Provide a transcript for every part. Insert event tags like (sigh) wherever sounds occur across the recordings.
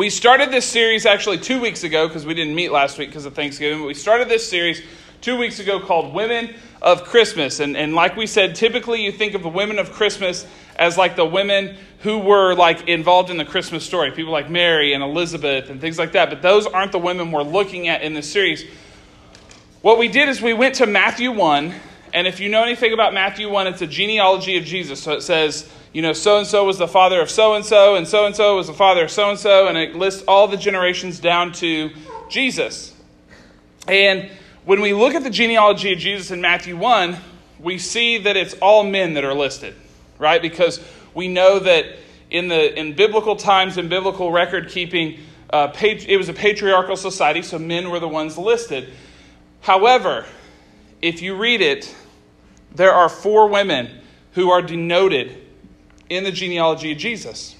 We started this series actually two weeks ago because we didn't meet last week because of Thanksgiving, but we started this series two weeks ago called Women of Christmas. And, and like we said, typically you think of the women of Christmas as like the women who were like involved in the Christmas story, people like Mary and Elizabeth and things like that. But those aren't the women we're looking at in this series. What we did is we went to Matthew 1, and if you know anything about Matthew 1, it's a genealogy of Jesus. So it says, you know, so and so was the father of so and so, and so and so was the father of so and so, and it lists all the generations down to Jesus. And when we look at the genealogy of Jesus in Matthew 1, we see that it's all men that are listed, right? Because we know that in the in biblical times in biblical record keeping, uh, it was a patriarchal society, so men were the ones listed. However, if you read it, there are four women who are denoted in the genealogy of Jesus.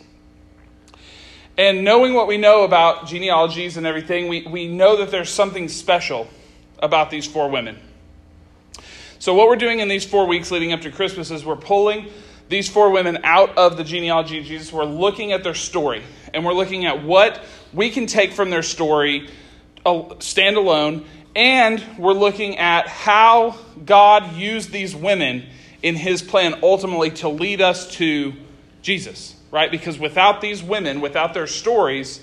And knowing what we know about genealogies and everything, we, we know that there's something special about these four women. So, what we're doing in these four weeks leading up to Christmas is we're pulling these four women out of the genealogy of Jesus. We're looking at their story, and we're looking at what we can take from their story uh, stand alone, and we're looking at how God used these women in his plan ultimately to lead us to Jesus, right? Because without these women, without their stories,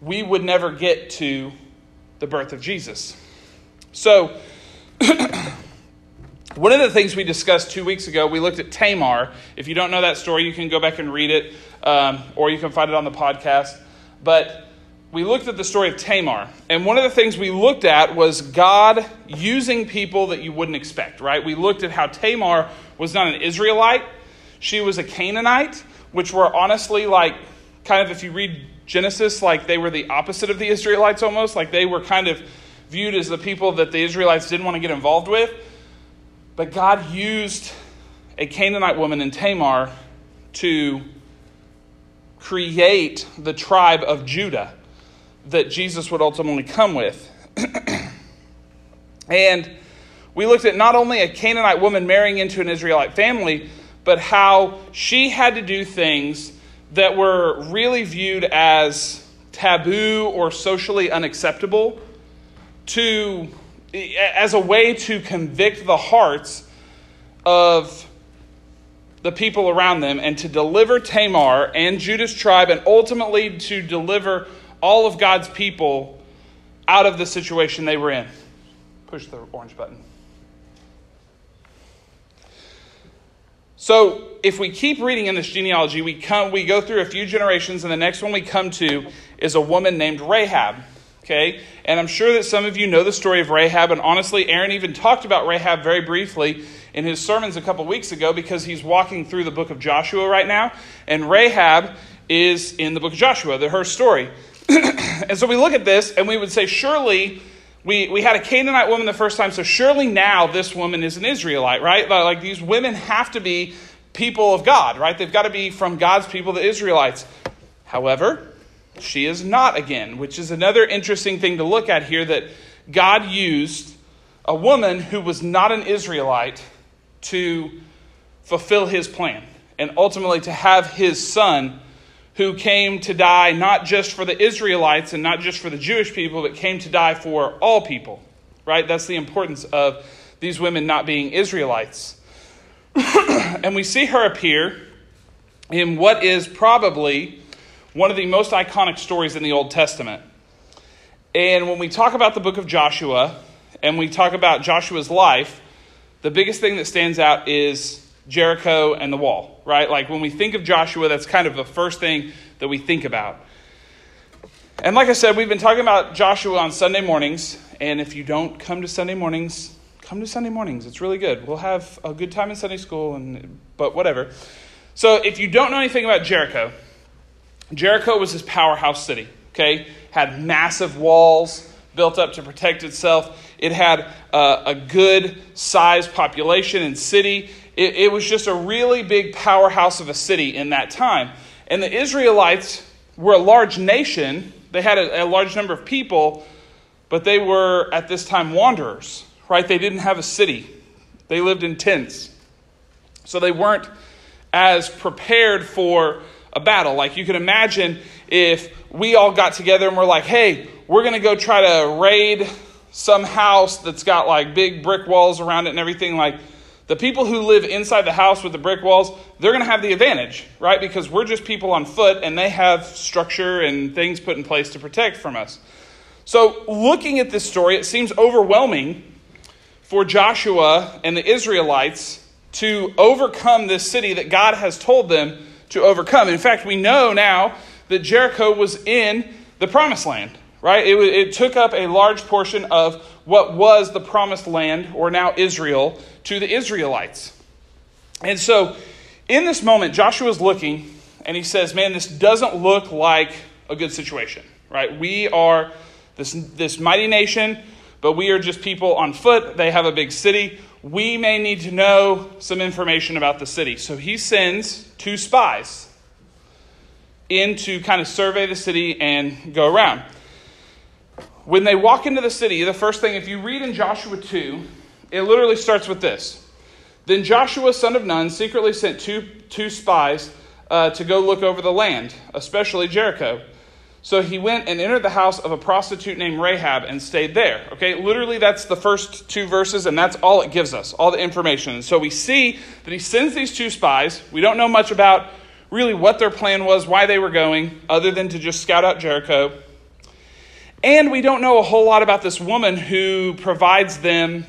we would never get to the birth of Jesus. So, (clears throat) one of the things we discussed two weeks ago, we looked at Tamar. If you don't know that story, you can go back and read it, um, or you can find it on the podcast. But we looked at the story of Tamar. And one of the things we looked at was God using people that you wouldn't expect, right? We looked at how Tamar was not an Israelite, she was a Canaanite, which were honestly like, kind of, if you read Genesis, like they were the opposite of the Israelites almost. Like they were kind of viewed as the people that the Israelites didn't want to get involved with. But God used a Canaanite woman in Tamar to create the tribe of Judah that Jesus would ultimately come with. (clears throat) and we looked at not only a Canaanite woman marrying into an Israelite family, but how she had to do things that were really viewed as taboo or socially unacceptable to as a way to convict the hearts of the people around them and to deliver Tamar and Judah's tribe and ultimately to deliver all of God's people out of the situation they were in. Push the orange button. So, if we keep reading in this genealogy, we, come, we go through a few generations, and the next one we come to is a woman named Rahab. Okay? And I'm sure that some of you know the story of Rahab, and honestly, Aaron even talked about Rahab very briefly in his sermons a couple weeks ago because he's walking through the book of Joshua right now, and Rahab is in the book of Joshua, the, her story. (clears throat) and so we look at this, and we would say, surely we, we had a Canaanite woman the first time, so surely now this woman is an Israelite, right? Like these women have to be people of God, right? They've got to be from God's people, the Israelites. However, she is not again, which is another interesting thing to look at here that God used a woman who was not an Israelite to fulfill his plan and ultimately to have his son who came to die not just for the Israelites and not just for the Jewish people, but came to die for all people. Right? That's the importance of these women not being Israelites. (clears throat) and we see her appear in what is probably one of the most iconic stories in the Old Testament. And when we talk about the book of Joshua and we talk about Joshua's life, the biggest thing that stands out is Jericho and the wall, right? Like when we think of Joshua, that's kind of the first thing that we think about. And like I said, we've been talking about Joshua on Sunday mornings. And if you don't come to Sunday mornings, come to Sunday mornings. It's really good. We'll have a good time in Sunday school, and but whatever. So if you don't know anything about Jericho, Jericho was this powerhouse city. Okay, had massive walls built up to protect itself. It had uh, a good sized population and city. It, it was just a really big powerhouse of a city in that time. And the Israelites were a large nation, they had a, a large number of people, but they were at this time wanderers, right? They didn't have a city, they lived in tents. So they weren't as prepared for a battle. Like you can imagine if we all got together and we're like, hey, we're going to go try to raid some house that's got like big brick walls around it and everything. Like the people who live inside the house with the brick walls, they're going to have the advantage, right? Because we're just people on foot and they have structure and things put in place to protect from us. So, looking at this story, it seems overwhelming for Joshua and the Israelites to overcome this city that God has told them to overcome. In fact, we know now that Jericho was in the promised land, right? It, it took up a large portion of what was the promised land, or now Israel, to the Israelites. And so, in this moment, Joshua's looking and he says, Man, this doesn't look like a good situation, right? We are this, this mighty nation, but we are just people on foot. They have a big city. We may need to know some information about the city. So he sends two spies in to kind of survey the city and go around. When they walk into the city, the first thing, if you read in Joshua 2, it literally starts with this. Then Joshua, son of Nun, secretly sent two, two spies uh, to go look over the land, especially Jericho. So he went and entered the house of a prostitute named Rahab and stayed there. Okay, literally, that's the first two verses, and that's all it gives us, all the information. And so we see that he sends these two spies. We don't know much about really what their plan was, why they were going, other than to just scout out Jericho. And we don't know a whole lot about this woman who provides them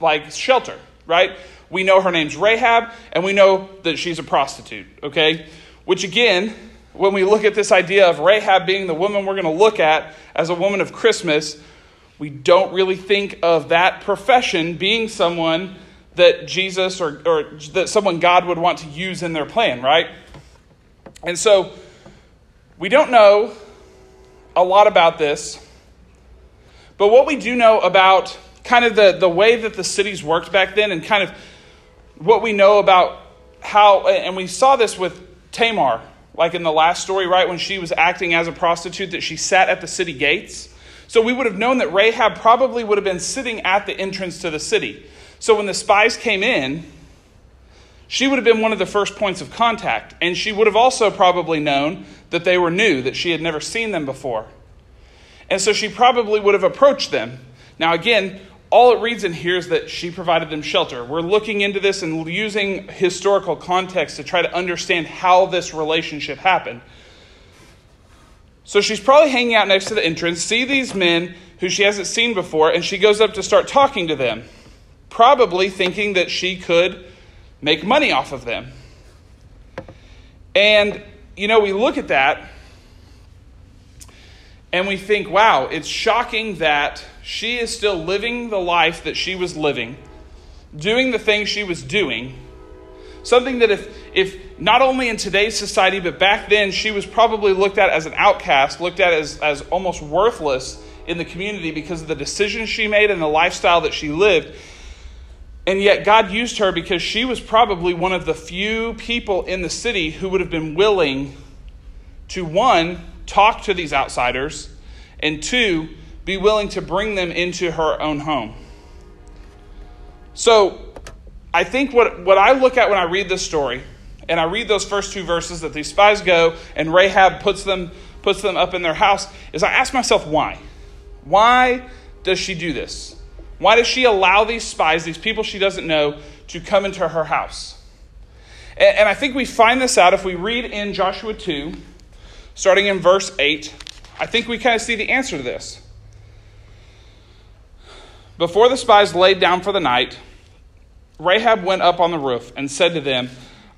like shelter, right? We know her name's Rahab, and we know that she's a prostitute, okay? Which again, when we look at this idea of Rahab being the woman we're going to look at as a woman of Christmas, we don't really think of that profession being someone that Jesus or, or that someone God would want to use in their plan, right? And so we don't know a lot about this, but what we do know about kind of the, the way that the cities worked back then and kind of what we know about how, and we saw this with Tamar like in the last story, right, when she was acting as a prostitute, that she sat at the city gates. So we would have known that Rahab probably would have been sitting at the entrance to the city. So when the spies came in, she would have been one of the first points of contact. And she would have also probably known that they were new, that she had never seen them before. And so she probably would have approached them. Now, again, all it reads in here is that she provided them shelter. We're looking into this and using historical context to try to understand how this relationship happened. So she's probably hanging out next to the entrance, see these men who she hasn't seen before, and she goes up to start talking to them, probably thinking that she could make money off of them. And, you know, we look at that and we think, wow, it's shocking that she is still living the life that she was living, doing the things she was doing. Something that, if, if not only in today's society, but back then, she was probably looked at as an outcast, looked at as, as almost worthless in the community because of the decisions she made and the lifestyle that she lived. And yet, God used her because she was probably one of the few people in the city who would have been willing to, one, talk to these outsiders, and two, be willing to bring them into her own home. So, I think what, what I look at when I read this story, and I read those first two verses that these spies go and Rahab puts them, puts them up in their house, is I ask myself why? Why does she do this? Why does she allow these spies, these people she doesn't know, to come into her house? And, and I think we find this out if we read in Joshua 2, starting in verse 8. I think we kind of see the answer to this. Before the spies laid down for the night, Rahab went up on the roof and said to them,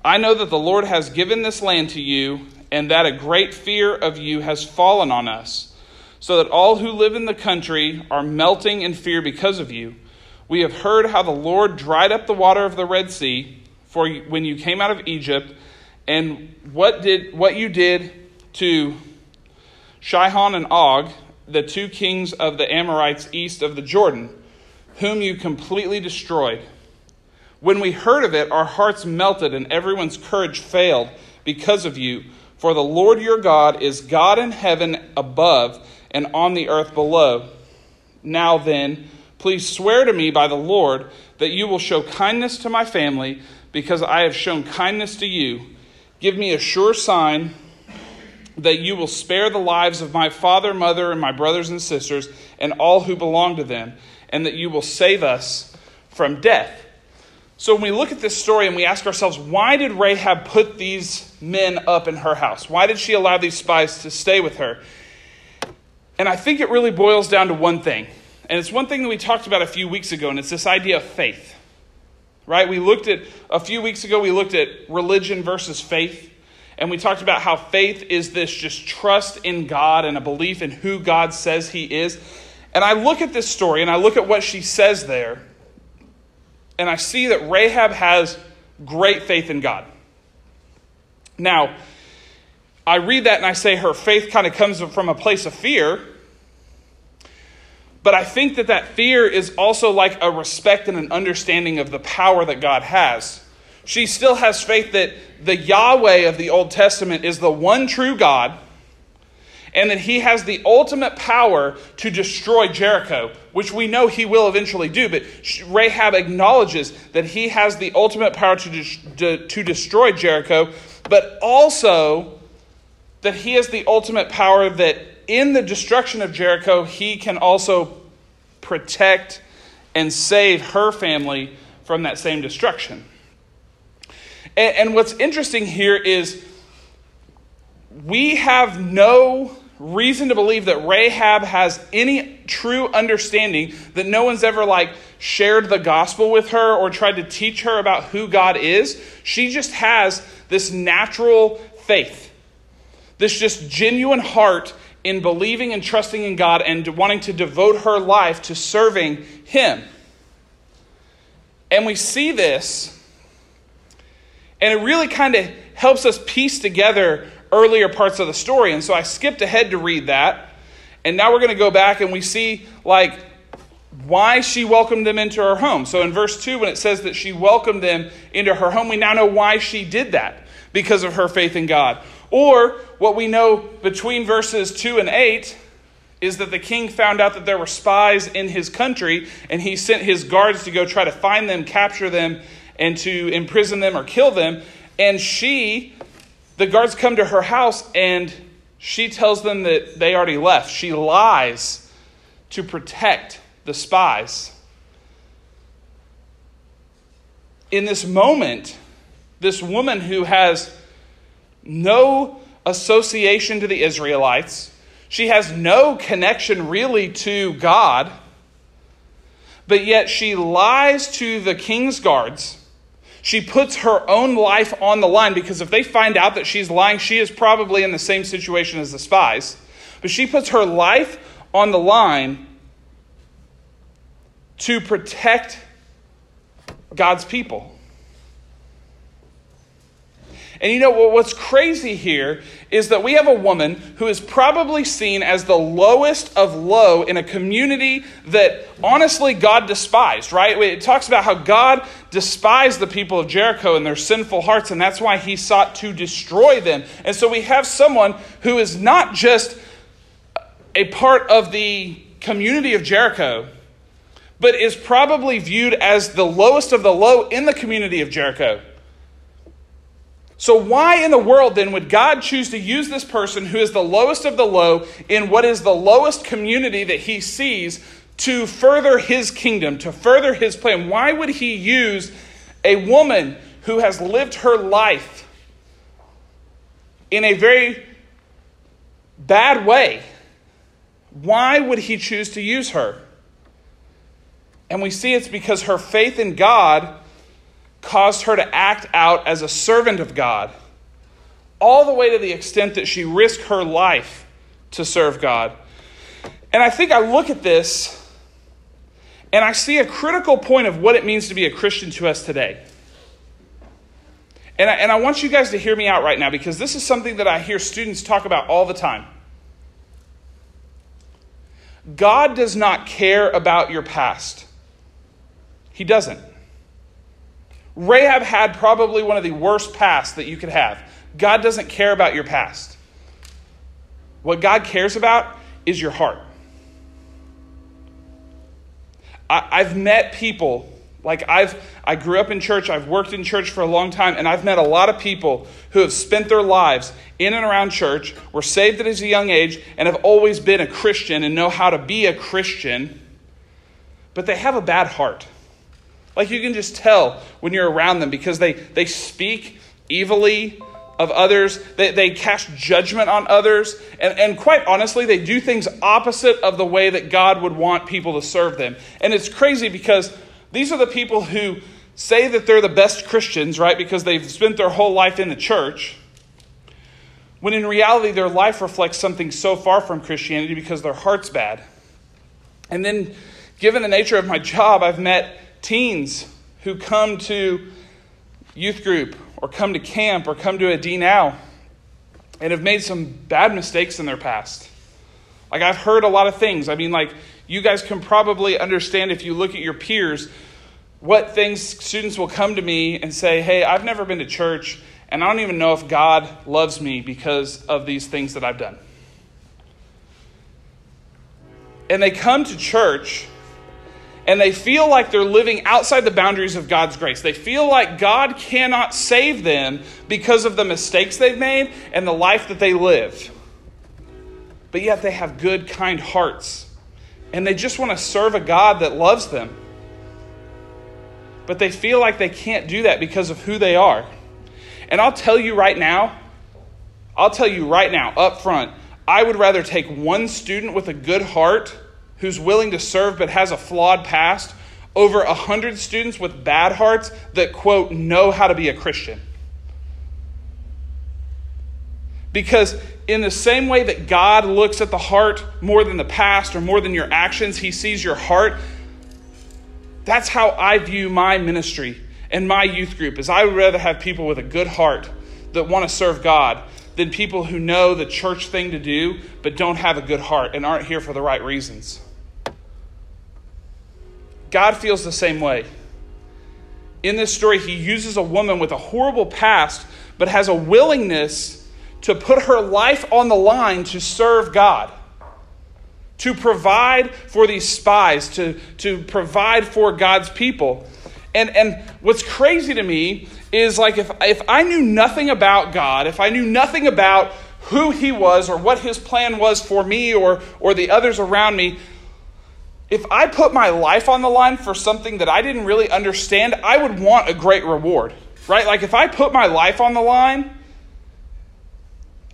I know that the Lord has given this land to you, and that a great fear of you has fallen on us, so that all who live in the country are melting in fear because of you. We have heard how the Lord dried up the water of the Red Sea for when you came out of Egypt, and what did what you did to Sihon and Og, the two kings of the Amorites east of the Jordan whom you completely destroyed. When we heard of it, our hearts melted and everyone's courage failed because of you. For the Lord your God is God in heaven above and on the earth below. Now then, Please swear to me by the Lord that you will show kindness to my family because I have shown kindness to you. Give me a sure sign that you will spare the lives of my father, mother, and my brothers and sisters, and all who belong to them, and that you will save us from death. So, when we look at this story and we ask ourselves, why did Rahab put these men up in her house? Why did she allow these spies to stay with her? And I think it really boils down to one thing. And it's one thing that we talked about a few weeks ago, and it's this idea of faith. Right? We looked at, a few weeks ago, we looked at religion versus faith. And we talked about how faith is this just trust in God and a belief in who God says He is. And I look at this story and I look at what she says there, and I see that Rahab has great faith in God. Now, I read that and I say her faith kind of comes from a place of fear. But I think that that fear is also like a respect and an understanding of the power that God has. She still has faith that the Yahweh of the Old Testament is the one true God and that he has the ultimate power to destroy Jericho, which we know he will eventually do. But Rahab acknowledges that he has the ultimate power to, to, to destroy Jericho, but also that he has the ultimate power that in the destruction of Jericho, he can also protect and save her family from that same destruction. And, and what's interesting here is we have no reason to believe that Rahab has any true understanding that no one's ever like shared the gospel with her or tried to teach her about who God is. She just has this natural faith this just genuine heart in believing and trusting in God and wanting to devote her life to serving Him. And we see this, and it really kind of helps us piece together earlier parts of the story. And so I skipped ahead to read that. And now we're going to go back and we see, like, why she welcomed them into her home. So in verse 2, when it says that she welcomed them into her home, we now know why she did that because of her faith in God. Or what we know between verses 2 and 8 is that the king found out that there were spies in his country and he sent his guards to go try to find them, capture them, and to imprison them or kill them. And she, the guards come to her house and she tells them that they already left. She lies to protect the spies. In this moment, this woman who has no association to the Israelites. She has no connection really to God. But yet she lies to the king's guards. She puts her own life on the line because if they find out that she's lying, she is probably in the same situation as the spies. But she puts her life on the line to protect God's people. And you know what's crazy here is that we have a woman who is probably seen as the lowest of low in a community that honestly God despised, right? It talks about how God despised the people of Jericho and their sinful hearts, and that's why he sought to destroy them. And so we have someone who is not just a part of the community of Jericho, but is probably viewed as the lowest of the low in the community of Jericho. So, why in the world then would God choose to use this person who is the lowest of the low in what is the lowest community that he sees to further his kingdom, to further his plan? Why would he use a woman who has lived her life in a very bad way? Why would he choose to use her? And we see it's because her faith in God caused her to act out as a servant of God, all the way to the extent that she risked her life to serve God. And I think I look at this and I see a critical point of what it means to be a Christian to us today. And I, and I want you guys to hear me out right now because this is something that I hear students talk about all the time. God does not care about your past, He doesn't. Rahab had probably one of the worst pasts that you could have. God doesn't care about your past. What God cares about is your heart. I, have met people like I've I grew up in church, I've worked in church for a long time, and I've met a lot of people who have spent their lives in and around church, were saved at a young age, and have always been a Christian and know how to be a Christian, but they have a bad heart. Like you can just tell when you're around them because they, they speak evilly of others, they, they cast judgment on others, and, and quite honestly, they do things opposite of the way that God would want people to serve them. And it's crazy because these are the people who say that they're the best Christians, right, because they've spent their whole life in the church, when in reality, their life reflects something so far from Christianity because their heart's bad. And then, given the nature of my (laughs) job, I've met teens who come to youth group or come to camp or come to a D now and have made some bad mistakes in their past. Like, I've heard a lot of things. I mean, like, you guys can probably understand if you look at your peers what things students will come to me and say, Hey, I've never been to church, and I don't even know if God loves me because of these things that I've done. And they come to church and they feel like they're living outside the boundaries of God's grace. They feel like God cannot save them because of the mistakes they've made and the life that they live. But yet they have good, kind hearts. And they just want to serve a God that loves them. But they feel like they can't do that because of who they are. And I'll tell you right now, I'll tell you right now, up front, I would rather take one student with a good heart who's willing to serve but has a flawed past over a hundred students with bad hearts that, quote, know how to be a Christian. Because, in the same way that God looks at the heart more than the past or more than your actions, He sees your heart. That's how I view my ministry and my youth group. Is I would rather have people with a good heart that want to serve God than people who know the church thing to do but don't have a good heart and aren't here for the right reasons. God feels the same way. In this story, he uses a woman with a horrible past, but has a willingness to put her life on the line to serve God, to provide for these spies, to, to provide for God's people. And, and what's crazy to me is like if, if I knew nothing about God, if I knew nothing about who he was or what his plan was for me or, or the others around me, if I put my life on the line for something that I didn't really understand, I would want a great reward, right? Like if I put my life on the line,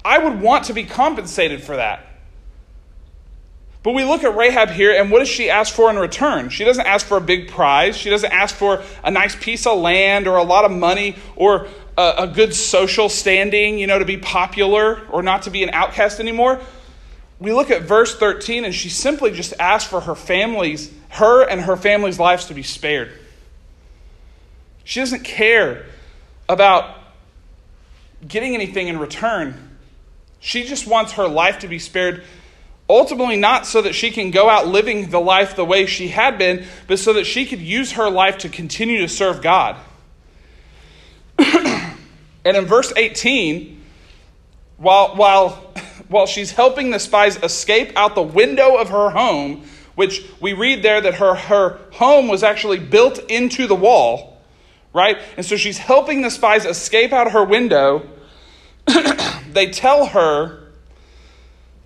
I would want to be compensated for that. But we look at Rahab here, and what does she ask for in return? She doesn't ask for a big prize. She doesn't ask for a nice piece of land or a lot of money or a, a good social standing, you know, to be popular or not to be an outcast anymore we look at verse 13, and she simply just asks for her family's, her and her family's lives to be spared. She doesn't care about getting anything in return. She just wants her life to be spared, ultimately, not so that she can go out living the life the way she had been, but so that she could use her life to continue to serve God. (clears throat) and in verse 18, while, while while she's helping the spies escape out the window of her home, which we read there that her, her home was actually built into the wall, right? And so she's helping the spies escape out her window. (clears throat) they tell her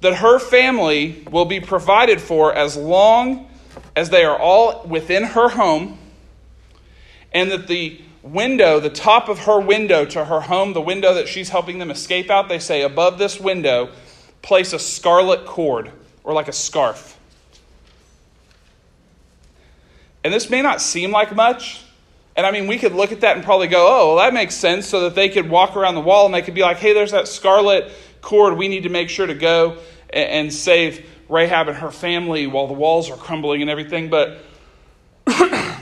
that her family will be provided for as long as they are all within her home, and that the window, the top of her window to her home, the window that she's helping them escape out, they say above this window place a scarlet cord or like a scarf. And this may not seem like much. And I mean, we could look at that and probably go, oh, well, that makes sense, so that they could walk around the wall and they could be like, hey, there's that scarlet cord. We need to make sure to go and, save Rahab and her family while the walls are crumbling and everything. But (coughs)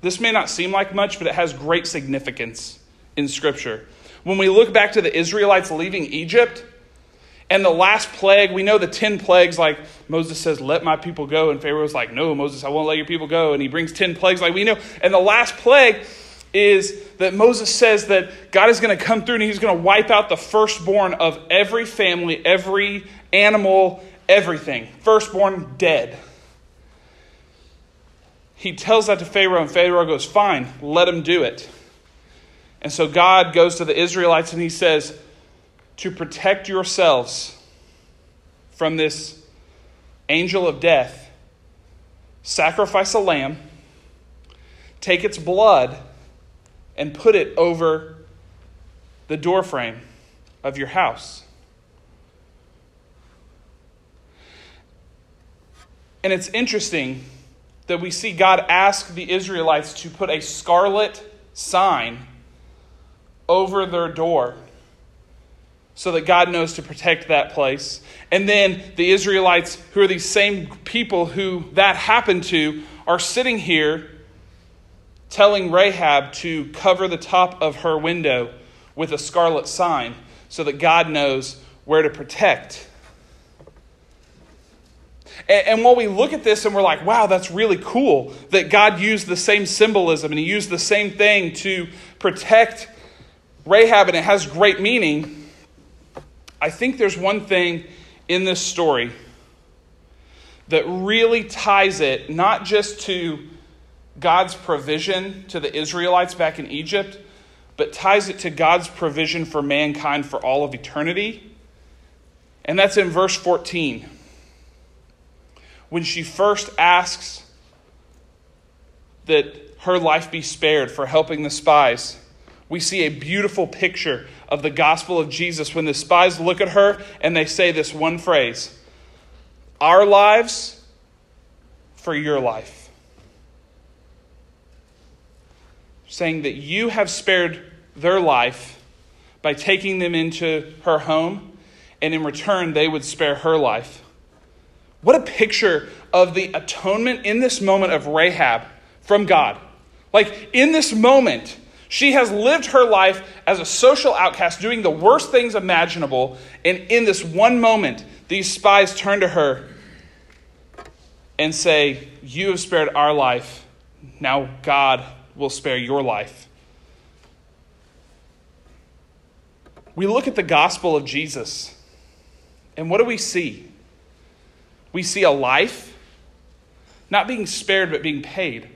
this may not seem like much, but it has great significance in Scripture. When we look back to the Israelites leaving Egypt, and the last plague, we know the 10 plagues, like Moses says, Let my people go. And Pharaoh's like, No, Moses, I won't let your people go. And he brings 10 plagues, like we know. And the last plague is that Moses says that God is going to come through and he's going to wipe out the firstborn of every family, every animal, everything. Firstborn dead. he tells that to Pharaoh, and Pharaoh goes, Fine, let him do it. And so God goes to the Israelites and he says, To protect yourselves from this angel of death, sacrifice a lamb, take its blood, and put it over the doorframe of your house. And it's interesting that we see God ask the Israelites to put a scarlet sign over their door so that God knows to protect that place. And then the Israelites, who are these same people who that happened to, are sitting here telling Rahab to cover the top of her window with a scarlet sign so that God knows where to protect. And, while we look at this and we're like, wow, that's really cool that God used the same symbolism and He used the same thing to protect Rahab and it has great meaning, I think there's one thing in this story that really ties it not just to God's provision to the Israelites back in Egypt, but ties it to God's provision for mankind for all of eternity. And that's in verse 14. When she first asks that her life be spared for helping the spies, we see a beautiful picture of the gospel of Jesus when the spies look at her and they say this one phrase Our lives for your life. Saying that you have spared their life by taking them into her home, and in return, they would spare her life. What a picture of the atonement in this moment of Rahab from God. Like, in this moment, she has lived her life as a social outcast, doing the worst things imaginable. And in this one moment, these spies turn to her and say, You have spared our life. Now God will spare your life. We look at the gospel of Jesus, and what do we see? We see a life not being spared, but being paid.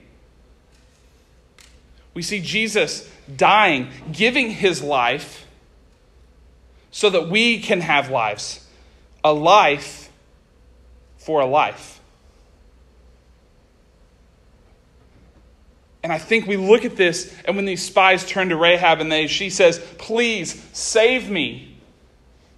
We see Jesus dying, giving his life so that we can have lives. A life for a life. And I think we look at this, and when these spies turn to Rahab and they, she says, Please save me,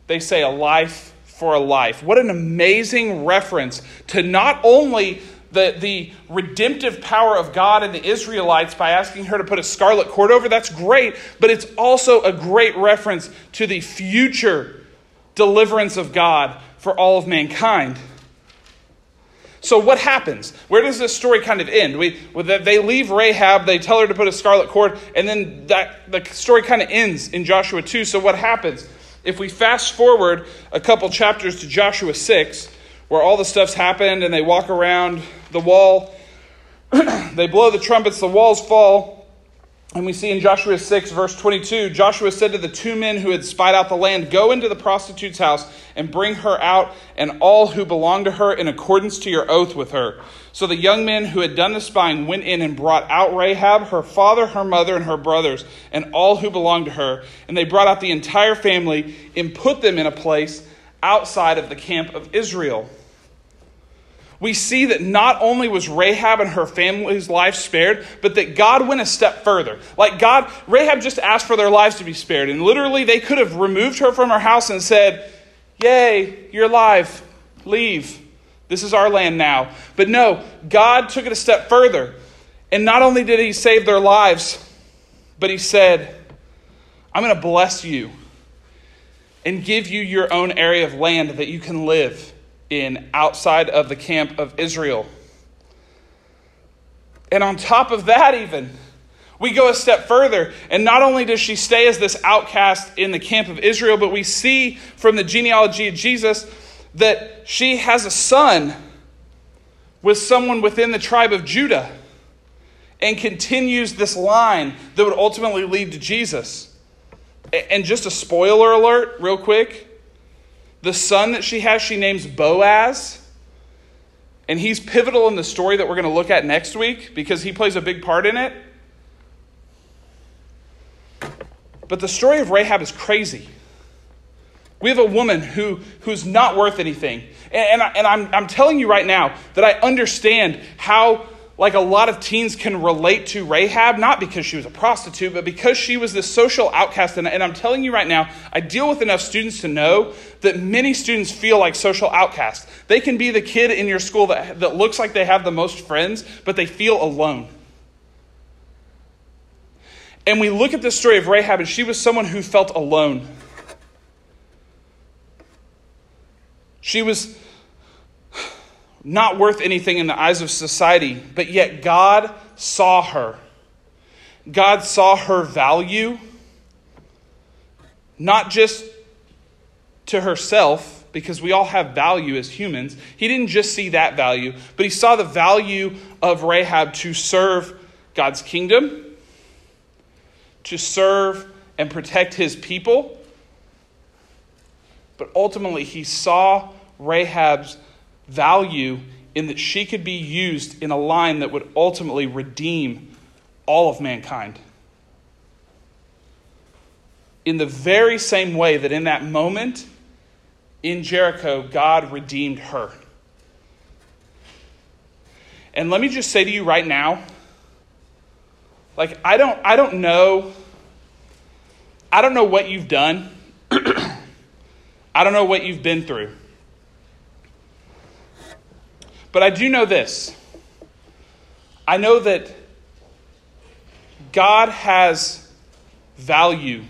they say, A life for a life. What an amazing reference to not only the, the redemptive power of God and the Israelites by asking her to put a scarlet cord over, that's great, but it's also a great reference to the future deliverance of God for all of mankind. So, what happens? Where does this story kind of end? We, they leave Rahab, they tell her to put a scarlet cord, and then that, the story kind of ends in Joshua 2. So, what happens? If we fast forward a couple chapters to Joshua 6, where all the stuff's happened and they walk around the wall. (clears throat) they blow the trumpets, the walls fall. And we see in Joshua 6, verse 22, Joshua said to the two men who had spied out the land, Go into the prostitute's house and bring her out and all who belong to her in accordance to your oath with her. So the young men who had done the spying went in and brought out Rahab, her father, her mother, and her brothers, and all who belonged to her. And they brought out the entire family and put them in a place outside of the camp of Israel we see that not only was Rahab and her family's life spared, but that God went a step further. Like God, Rahab just asked for their lives to be spared. And literally, they could have removed her from her house and said, Yay, you're alive. Leave. This is our land now. But no, God took it a step further. And not only did He save their lives, but He said, I'm going to bless you and give you your own area of land that you can live in outside of the camp of Israel. And on top of that, even, we go a step further. And not only does she stay as this outcast in the camp of Israel, but we see from the genealogy of Jesus that she has a son with someone within the tribe of Judah and continues this line that would ultimately lead to Jesus. And just a spoiler alert, real quick the son that she has, she names Boaz. And he's pivotal in the story that we're going to look at next week because he plays a big part in it. But the story of Rahab is crazy. We have a woman who, who's not worth anything. And, and, I, and I'm, I'm telling you right now that I understand how like a lot of teens can relate to Rahab, not because she was a prostitute, but because she was this social outcast. And, and, I'm telling you right now, I deal with enough students to know that many students feel like social outcasts. They can be the kid in your school that, that looks like they have the most friends, but they feel alone. And we look at the story of Rahab, and she was someone who felt alone. She was not worth anything in the eyes of society, but yet God saw her. God saw her value, not just to herself, because we all have value as humans. He didn't just see that value, but he saw the value of Rahab to serve God's kingdom, to serve and protect his people. But ultimately, he saw Rahab's value in that she could be used in a line that would ultimately redeem all of mankind. In the very same way that in that moment in Jericho, God redeemed her. And let me just say to you right now, like I don't I don't know I don't know what you've done. (clears throat) I don't know what you've been through. But I do know this I know that God has value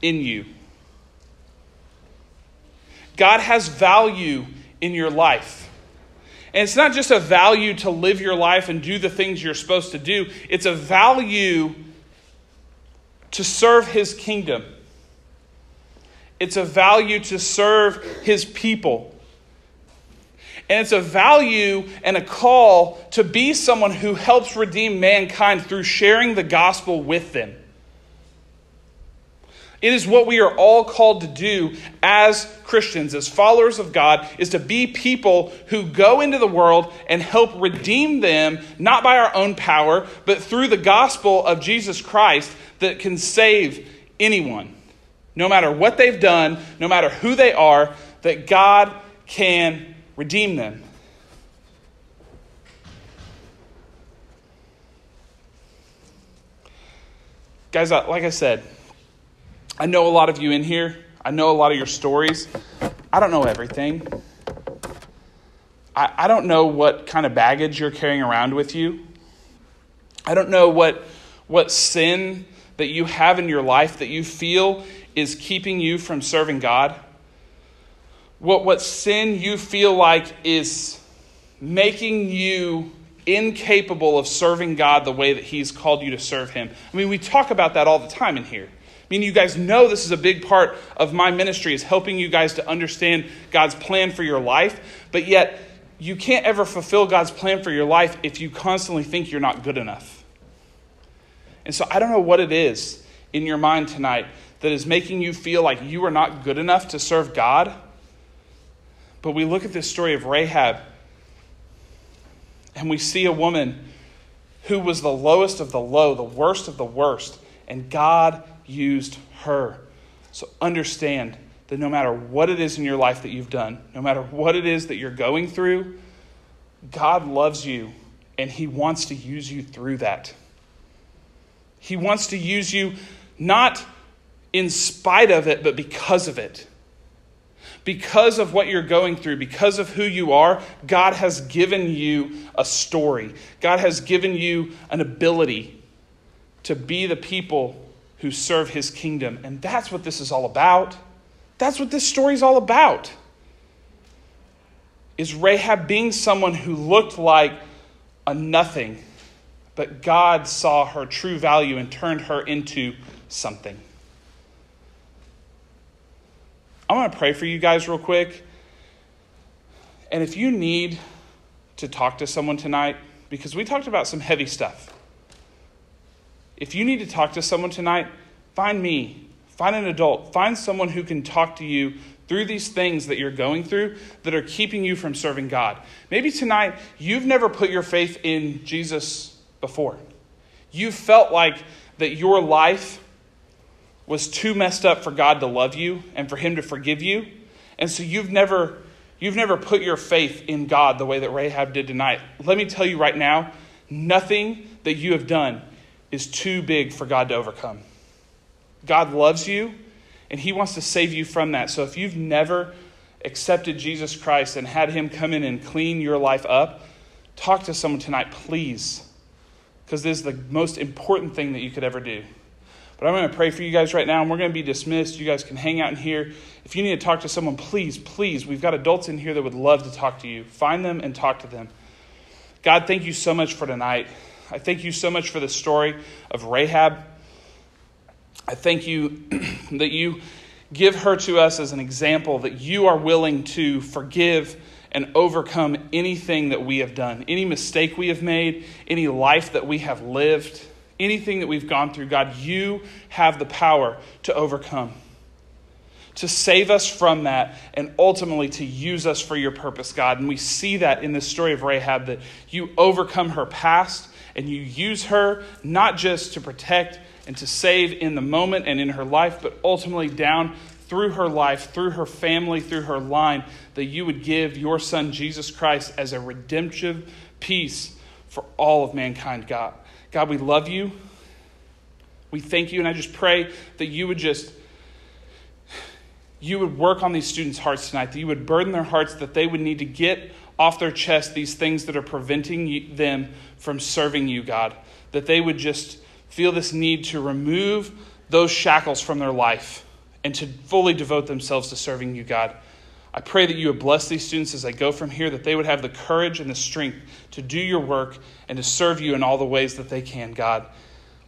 in you. God has value in your life. And it's not just a value to live your life and do the things you're supposed to do, it's a value to serve His kingdom. It's a value to serve His people. And it's a value and a call to be someone who helps redeem mankind through sharing the gospel with them. It is what we are all called to do as Christians, as followers of God, is to be people who go into the world and help redeem them, not by our own power, but through the gospel of Jesus Christ that can save anyone. No matter what they've done, no matter who they are, that God can redeem them. Guys, uh, like I said, I know a lot of you in here. I know a lot of your stories. I don't know everything. I, I don't know what kind of baggage you're carrying around with you. I don't know what, what sin that you have in your life that you feel is keeping you from serving God what, what sin you feel like is making you incapable of serving God the way that He's called you to serve Him. I mean, we talk about that all the time in here. I mean, you guys know this is a big part of my ministry is helping you guys to understand God's plan for your life, but yet you can't ever fulfill God's plan for your life if you constantly think you're not good enough. And so I don't know what it is in your mind tonight that is making you feel like you are not good enough to serve God. But we look at this story of Rahab and we see a woman who was the lowest of the low, the worst of the worst, and God used her. So understand that no matter what it is in your life that you've done, no matter what it is that you're going through, God loves you and He wants to use you through that. He wants to use you not in spite of it, but because of it because of what you're going through, because of who you are, God has given you a story. God has given you an ability to be the people who serve his kingdom. And that's what this is all about. That's what this story is all about. Is Rahab being someone who looked like a nothing, but God saw her true value and turned her into something. I'm going to pray for you guys real quick. And if you need to talk to someone tonight, because we talked about some heavy stuff, if you need to talk to someone tonight, find me, find an adult, find someone who can talk to you through these things that you're going through that are keeping you from serving God. Maybe tonight you've never put your faith in Jesus before. You felt like that your life was too messed up for God to love you and for him to forgive you. And so you've never you've never put your faith in God the way that Rahab did tonight. Let me tell you right now, nothing that you have done is too big for God to overcome. God loves you and he wants to save you from that. So if you've never accepted Jesus Christ and had him come in and clean your life up, talk to someone tonight, please. Because this is the most important thing that you could ever do. But I'm going to pray for you guys right now, and we're going to be dismissed. You guys can hang out in here. If you need to talk to someone, please, please, we've got adults in here that would love to talk to you. Find them and talk to them. God, thank you so much for tonight. I thank you so much for the story of Rahab. I thank you (clears throat) that you give her to us as an example that you are willing to forgive and overcome anything that we have done, any mistake we have made, any life that we have lived anything that we've gone through, God, you have the power to overcome, to save us from that, and ultimately to use us for your purpose, God. And we see that in this story of Rahab that you overcome her past and you use her not just to protect and to save in the moment and in her life, but ultimately down through her life, through her family, through her line, that you would give your son Jesus Christ as a redemptive peace for all of mankind, God. God, we love you. We thank you, and I just pray that you would just you would work on these students' hearts tonight, that you would burden their hearts, that they would need to get off their chest these things that are preventing them from serving you, God. That they would just feel this need to remove those shackles from their life and to fully devote themselves to serving you, God. I pray that you would bless these students as they go from here, that they would have the courage and the strength to do your work and to serve you in all the ways that they can, God.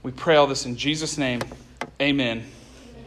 We pray all this in Jesus' name. Amen.